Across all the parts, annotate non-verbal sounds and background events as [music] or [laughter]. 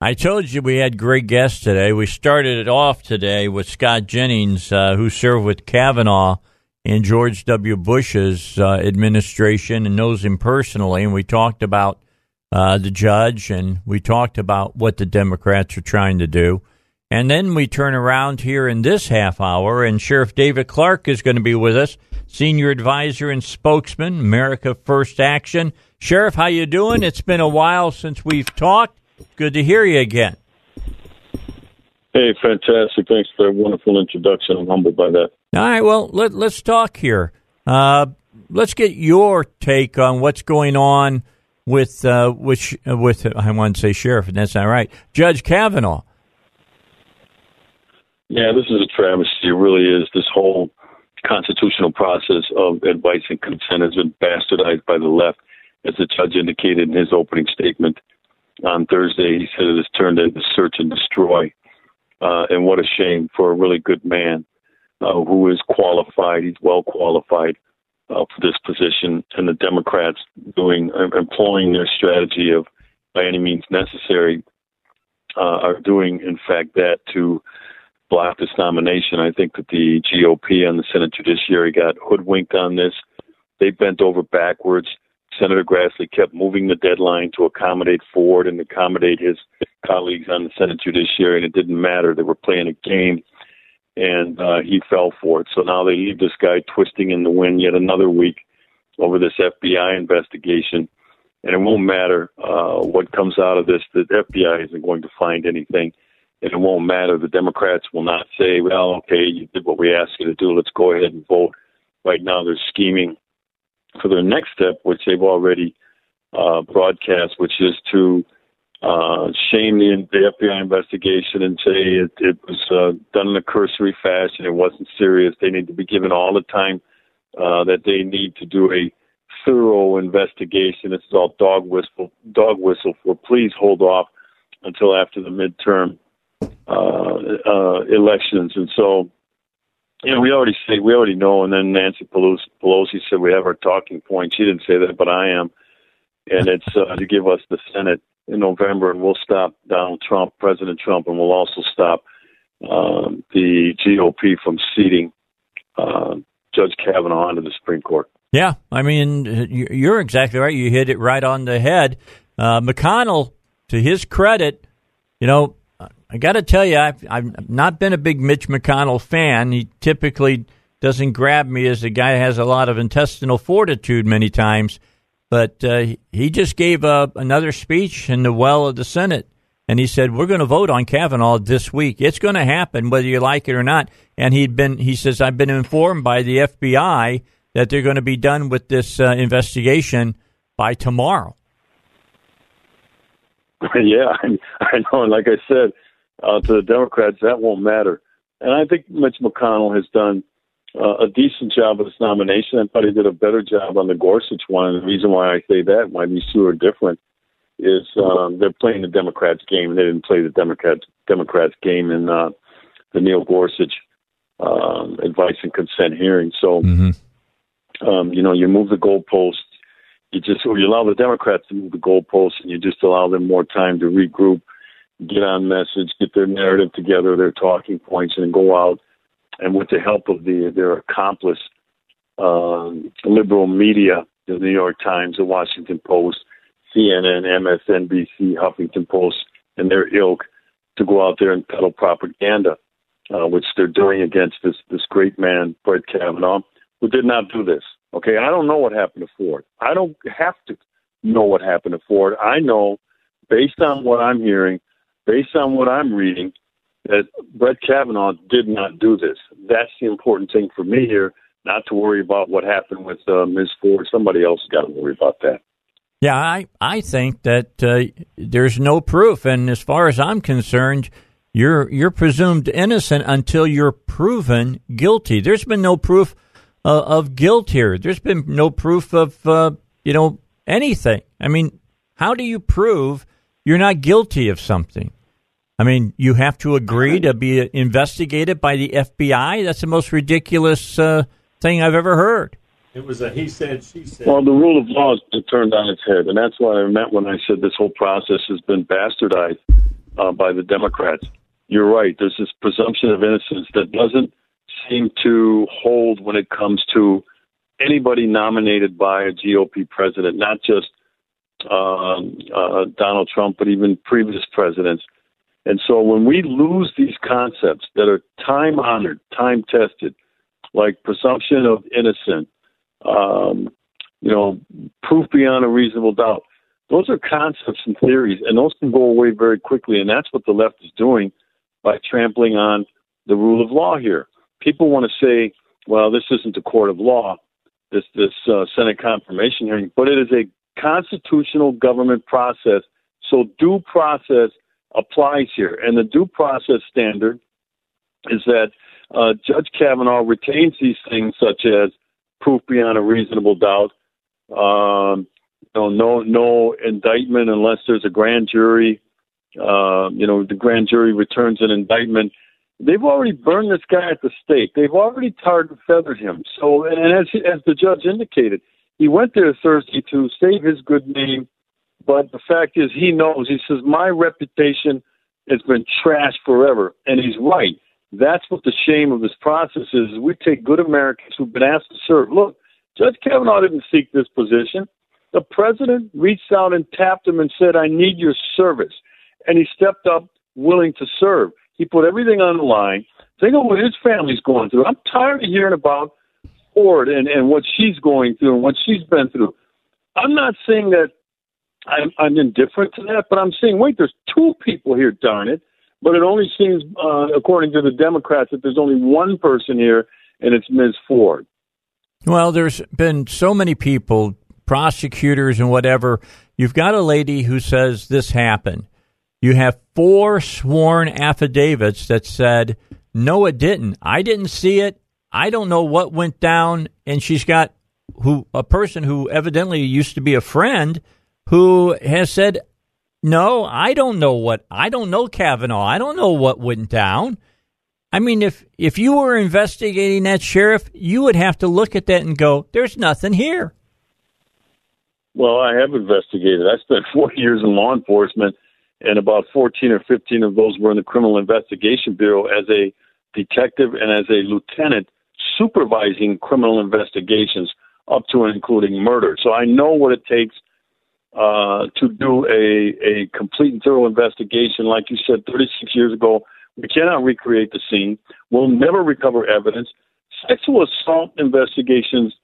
I told you we had great guests today. We started it off today with Scott Jennings, uh, who served with Kavanaugh in George W. Bush's uh, administration and knows him personally. And we talked about uh, the judge and we talked about what the Democrats are trying to do. And then we turn around here in this half hour, and Sheriff David Clarke is going to be with us, senior advisor and spokesman, America First Action. Sheriff, how you doing? It's been a while since we've talked. Good to hear you again. Hey, fantastic. Thanks for a wonderful introduction. I'm humbled by that. All right, well, let, let's talk here. Uh, let's get your take on what's going on with, uh, with, with I want to say sheriff, and that's not right, Judge Kavanaugh. Yeah, this is a travesty. It really is. This whole constitutional process of advice and consent has been bastardized by the left, as the judge indicated in his opening statement on Thursday. He said it has turned into search and destroy. Uh, and what a shame for a really good man uh, who is qualified. He's well qualified uh, for this position. And the Democrats doing employing their strategy of by any means necessary uh, are doing, in fact, that to block this nomination. I think that the GOP and the Senate Judiciary got hoodwinked on this. They bent over backwards Senator Grassley kept moving the deadline to accommodate Ford and accommodate his colleagues on the Senate Judiciary, and it didn't matter. They were playing a game, and uh, he fell for it. So now they leave this guy twisting in the wind yet another week over this FBI investigation, and it won't matter uh, what comes out of this. The FBI isn't going to find anything, and it won't matter. The Democrats will not say, "Well, okay, you did what we asked you to do. Let's go ahead and vote." Right now, they're scheming for their next step, which they've already uh, broadcast, which is to uh, shame the, the FBI investigation and say it, it was uh, done in a cursory fashion. It wasn't serious. They need to be given all the time uh, that they need to do a thorough investigation. This is all dog whistle, dog whistle for please hold off until after the midterm uh, uh, elections. And so know, we already say we already know, and then Nancy Pelosi, Pelosi said we have our talking points. She didn't say that, but I am, and [laughs] it's uh, to give us the Senate in November, and we'll stop Donald Trump, President Trump, and we'll also stop um, the GOP from seating uh, Judge Kavanaugh onto the Supreme Court. Yeah, I mean, you're exactly right. You hit it right on the head. Uh, McConnell, to his credit, you know, I got to tell you, I've, I've not been a big Mitch McConnell fan. He typically doesn't grab me as a guy has a lot of intestinal fortitude many times. But uh, he just gave uh, another speech in the well of the Senate, and he said, "We're going to vote on Kavanaugh this week. It's going to happen, whether you like it or not." And he'd been, he says, "I've been informed by the FBI that they're going to be done with this uh, investigation by tomorrow." [laughs] Yeah, I, I know. And like I said, uh, to the Democrats, that won't matter. And I think Mitch McConnell has done uh, a decent job of this nomination. I thought he did a better job on the Gorsuch one. And the reason why I say that, why these two are different, is um, they're playing the Democrats' game. They didn't play the Democrats Democrats' game in uh, the Neil Gorsuch um, advice and consent hearing. So, mm-hmm. um, you know, you move the goalposts. You just you allow the Democrats to move the goalposts, and you just allow them more time to regroup get on message, get their narrative together, their talking points, and go out and with the help of the their accomplice, um, liberal media, the New York Times, the Washington Post, CNN, MSNBC, Huffington Post, and their ilk, to go out there and peddle propaganda, uh, which they're doing against this this great man, Brett Kavanaugh, who did not do this. Okay, I don't know what happened to Ford. I don't have to know what happened to Ford. I know, based on what I'm hearing, based on what I'm reading, that Brett Kavanaugh did not do this. That's the important thing for me here, not to worry about what happened with uh, Ms. Ford. Somebody else got to worry about that. Yeah, I, I think that uh, there's no proof, and as far as I'm concerned, you're you're presumed innocent until you're proven guilty. There's been no proof uh, of guilt here. There's been no proof of uh, you know anything. I mean, how do you prove you're not guilty of something? I mean, you have to agree to be investigated by the FBI. That's the most ridiculous uh, thing I've ever heard. It was a he said, she said. Well, the rule of law is turned on its head, and that's what I meant when I said this whole process has been bastardized uh, by the Democrats. You're right. There's this presumption of innocence that doesn't seem to hold when it comes to anybody nominated by a GOP president, not just um, uh, Donald Trump, but even previous presidents. And so when we lose these concepts that are time honored, time tested, like presumption of innocence, um, you know, proof beyond a reasonable doubt, those are concepts and theories, and those can go away very quickly. And that's what the left is doing by trampling on the rule of law here. People want to say, well, this isn't a court of law, this this uh, Senate confirmation hearing, but it is a constitutional government process. So due process applies here, and the due process standard is that uh, Judge Kavanaugh retains these things such as proof beyond a reasonable doubt, um, you know, no no indictment unless there's a grand jury. Uh, you know, the grand jury returns an indictment They've already burned this guy at the stake. They've already tarred and feathered him. So, and as as the judge indicated, he went there Thursday to save his good name. But the fact is, he knows. He says my reputation has been trashed forever, and he's right. That's what the shame of this process is. We take good Americans who've been asked to serve. Look, Judge Kavanaugh didn't seek this position. The president reached out and tapped him and said, "I need your service," and he stepped up, willing to serve. He put everything on the line. Think of what his family's going through. I'm tired of hearing about Ford and, and what she's going through and what she's been through. I'm not saying that I'm, I'm indifferent to that, but I'm saying, wait, there's two people here, darn it. But it only seems, uh, according to the Democrats, that there's only one person here, and it's Ms. Ford. Well, there's been so many people, prosecutors and whatever. You've got a lady who says this happened. You have four sworn affidavits that said, no, it didn't. I didn't see it. I don't know what went down. And she's got who a person who evidently used to be a friend who has said, no, I don't know what I don't know Kavanaugh. I don't know what went down. I mean, if if you were investigating that sheriff, you would have to look at that and go, "There's nothing here." Well, I have investigated. I spent four [laughs] years in law enforcement and about 14 or 15 of those were in the Criminal Investigation Bureau as a detective and as a lieutenant supervising criminal investigations up to and including murder. So I know what it takes uh, to do a, a complete and thorough investigation. Like you said, 36 years ago, we cannot recreate the scene. We'll never recover evidence. Sexual assault investigations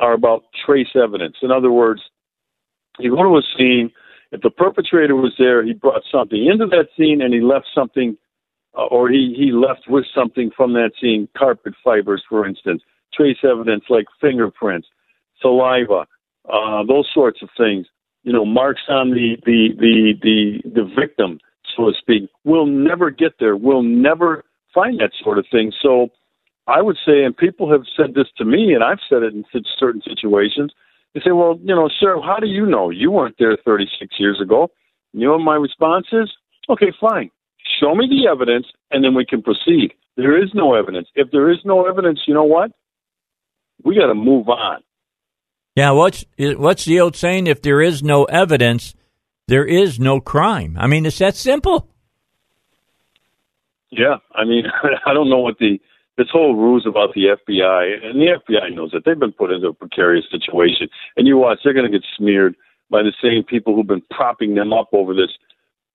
are about trace evidence. In other words, you go to a scene – if the perpetrator was there, he brought something into that scene and he left something, uh, or he, he left with something from that scene, carpet fibers, for instance, trace evidence like fingerprints, saliva, uh, those sorts of things. You know, marks on the, the, the, the, the victim, so to speak. We'll never get there. We'll never find that sort of thing. So I would say, and people have said this to me, and I've said it in certain situations, they say, well, you know, sir, how do you know? You weren't there 36 years ago. You know what my response is? Okay, fine. Show me the evidence, and then we can proceed. There is no evidence. If there is no evidence, you know what? We got to move on. Yeah, what's what's the old saying? If there is no evidence, there is no crime. I mean, it's that simple. Yeah, I mean, [laughs] I don't know what the this whole ruse about the FBI, and the FBI knows it. They've been put into a precarious situation, and you watch, they're going to get smeared by the same people who've been propping them up over this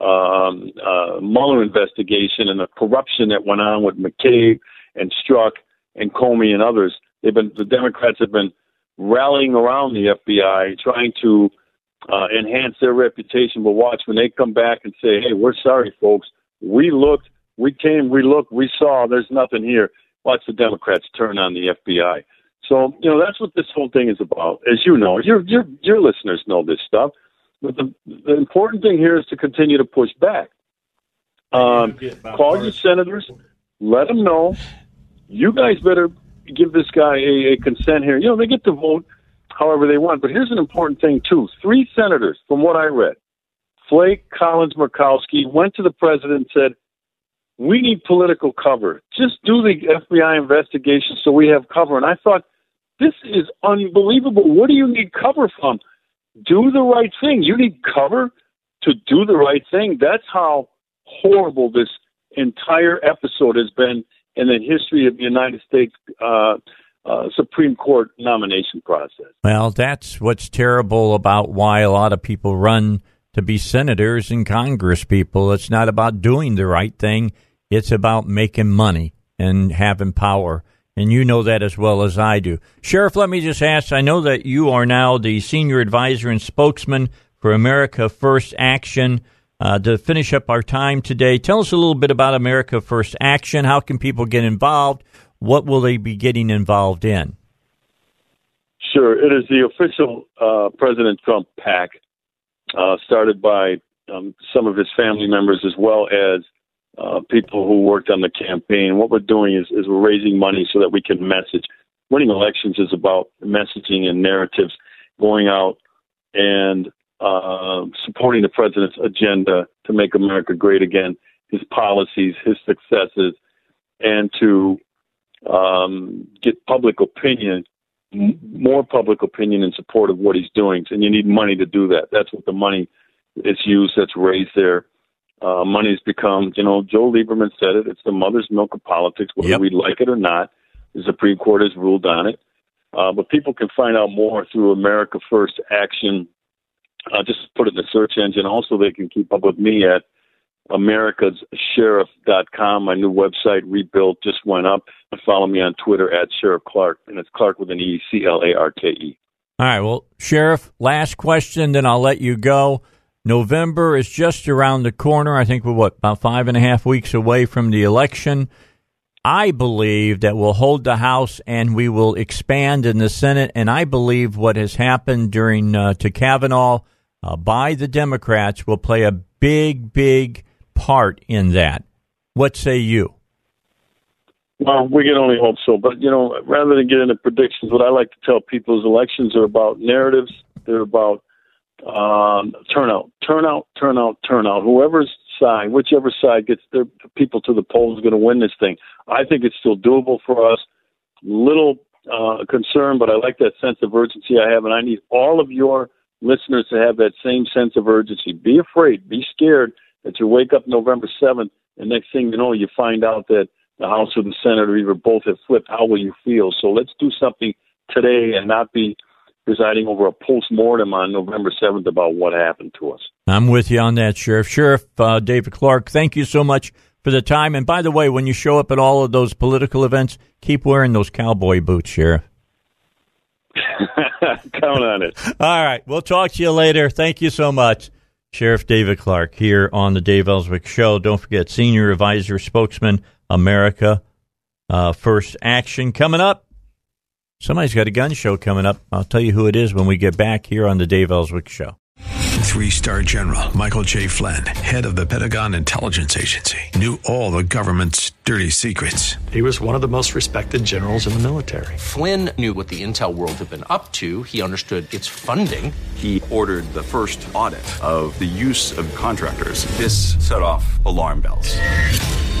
um, uh, Mueller investigation and the corruption that went on with McCabe and Strzok and Comey and others. They've been the Democrats have been rallying around the FBI, trying to uh, enhance their reputation. But watch when they come back and say, "Hey, we're sorry, folks. We looked, we came, we looked, we saw. There's nothing here." Watch the Democrats turn on the FBI. So you know that's what this whole thing is about. As you know, your your your listeners know this stuff. But the the important thing here is to continue to push back. Um, call your senators, let them know. You guys better give this guy a, a consent here. You know they get to vote however they want. But here's an important thing too: three senators, from what I read, Flake, Collins, Murkowski, went to the president and said, "We need political cover. Just do the FBI investigation so we have cover." And I thought this is unbelievable. What do you need cover from? Do the right thing. You need cover to do the right thing. That's how horrible this entire episode has been in the history of the United States uh, uh, Supreme Court nomination process. Well, that's what's terrible about why a lot of people run to be senators and Congress people. It's not about doing the right thing, it's about making money and having power and you know that as well as I do. Sheriff, let me just ask I know that you are now the senior advisor and spokesman for America First Action. Uh, to finish up our time today, tell us a little bit about America First Action. How can people get involved? What will they be getting involved in? Sure. It is the official uh, President Trump PAC, uh, started by um, some of his family members as well as uh, people who worked on the campaign. What we're doing is, is we're raising money so that we can message. Winning elections is about messaging and narratives, going out and uh, supporting the president's agenda to make America great again, his policies, his successes, and to um, get public opinion, more public opinion in support of what he's doing. And you need money to do that. That's what the money is used, that's raised there uh, money's become, you know, Joe Lieberman said it. It's the mother's milk of politics, whether yep. we like it or not. The Supreme Court has ruled on it. Uh, but people can find out more through America First Action. Uh, just put it in the search engine. Also, they can keep up with me at americassheriff.com. My new website, rebuilt, just went up. And follow me on Twitter at Sheriff Clarke, and it's Clark with an E, C L A R K E. All right. Well, Sheriff, last question, then I'll let you go. November is just around the corner. I think we're what about five and a half weeks away from the election. I believe that we'll hold the House and we will expand in the Senate. And I believe what has happened during uh, to Kavanaugh uh, by the Democrats will play a big, big part in that. What say you? Well, we can only hope so. But, you know, rather than get into predictions, what I like to tell people is elections are about narratives. They're about um, turnout, turnout, turnout, turnout. Whoever's side, whichever side gets their people to the polls is going to win this thing. I think it's still doable for us. Little uh, concern, but I like that sense of urgency I have, and I need all of your listeners to have that same sense of urgency. Be afraid, be scared that you wake up November 7th, and next thing you know, you find out that the House or the Senate or either both have flipped. How will you feel? So let's do something today and not be presiding over a post mortem on November 7th about what happened to us. I'm with you on that, Sheriff. Sheriff uh, David Clarke, thank you so much for the time. And by the way, when you show up at all of those political events, keep wearing those cowboy boots, Sheriff. [laughs] Count on it. All right. We'll talk to you later. Thank you so much. Sheriff David Clarke here on the Dave Elswick Show. Don't forget, Senior Advisor Spokesman, America uh, First Action. Coming up, Somebody's got a gun show coming up. I'll tell you who it is when we get back here on the Dave Elswick Show. Three star general Michael J. Flynn, head of the Pentagon Intelligence Agency, knew all the government's dirty secrets. He was one of the most respected generals in the military. Flynn knew what the intel world had been up to, he understood its funding. He ordered the first audit of the use of contractors. This set off alarm bells.